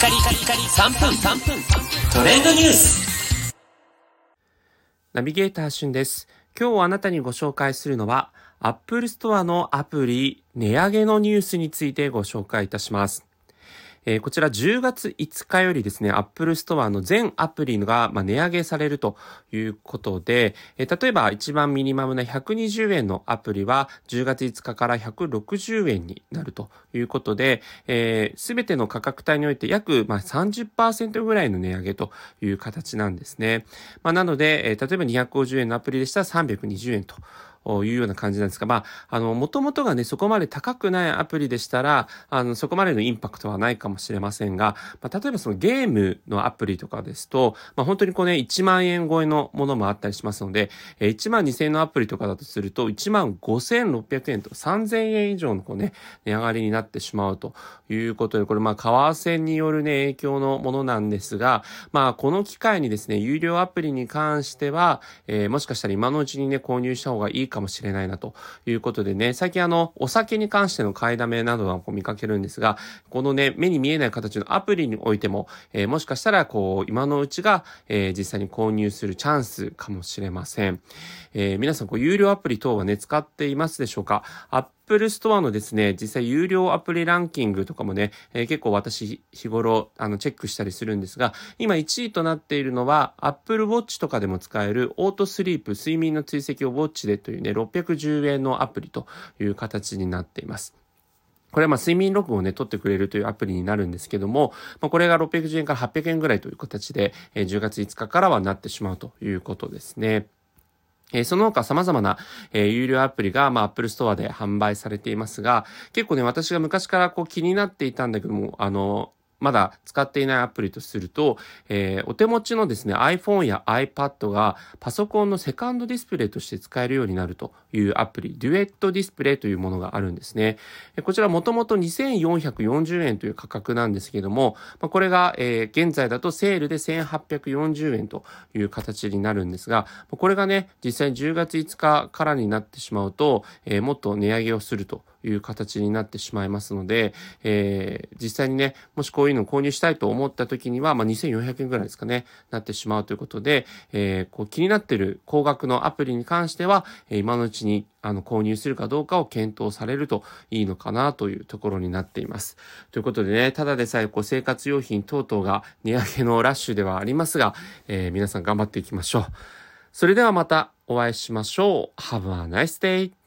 カリカリカリ3分3分トレンドニュースナビゲーターしゅんです。今日あなたにご紹介するのは、Apple Store のアプリ値上げのニュースについてご紹介いたします。えー、こちら10月5日よりですね、Apple Store の全アプリが、まあ、値上げされるということで、えー、例えば一番ミニマムな120円のアプリは10月5日から160円になるということで、す、えー、べ、ての価格帯において約、まあ、30%ぐらいの値上げという形なんですね。まあ、なので、えー、例えば250円のアプリでしたら320円と。いうような感じなんですが、まあ、あの、もともとがね、そこまで高くないアプリでしたら、あの、そこまでのインパクトはないかもしれませんが、まあ、例えばそのゲームのアプリとかですと、まあ、本当にこうね、1万円超えのものもあったりしますので、1万2000円のアプリとかだとすると、1万5600円と3000円以上のこうね、値上がりになってしまうということで、これまあ、為替によるね、影響のものなんですが、まあ、この機会にですね、有料アプリに関しては、えー、もしかしたら今のうちにね、購入した方がいいかもしれないなということでね、最近あの、お酒に関しての買いだめなどはこう見かけるんですが、このね、目に見えない形のアプリにおいても、えー、もしかしたらこう、今のうちが、えー、実際に購入するチャンスかもしれません。えー、皆さんこう、有料アプリ等はね、使っていますでしょうか？Apple Store のですね、実際有料アプリランキングとかもね、えー、結構私日頃あのチェックしたりするんですが、今1位となっているのは Apple Watch とかでも使えるオートスリープ睡眠の追跡をウォッチでというね、610円のアプリという形になっています。これはまあ睡眠録音をね、取ってくれるというアプリになるんですけども、まあ、これが610円から800円ぐらいという形で、えー、10月5日からはなってしまうということですね。えー、その他様々な、えー、有料アプリが、まあ、Apple Store で販売されていますが、結構ね、私が昔からこう気になっていたんだけども、あの、まだ使っていないアプリとすると、えー、お手持ちのですね、iPhone や iPad がパソコンのセカンドディスプレイとして使えるようになるというアプリ、デュエットディスプレイというものがあるんですね。こちらもともと2440円という価格なんですけども、これが、えー、現在だとセールで1840円という形になるんですが、これがね、実際10月5日からになってしまうと、えー、もっと値上げをするという形になってしまいますので、えー、実際にね、もしこういうのを購入したいと思った時には、まあ、2400円ぐらいですかね、なってしまうということで、えー、こう気になっている高額のアプリに関しては、え今のうちにあの購入するかどうかを検討されるといいのかなというところになっています。ということでね、ただでさえこう生活用品等々が値上げのラッシュではありますが、えー、皆さん頑張っていきましょう。それではまたお会いしましょう。Have a nice day!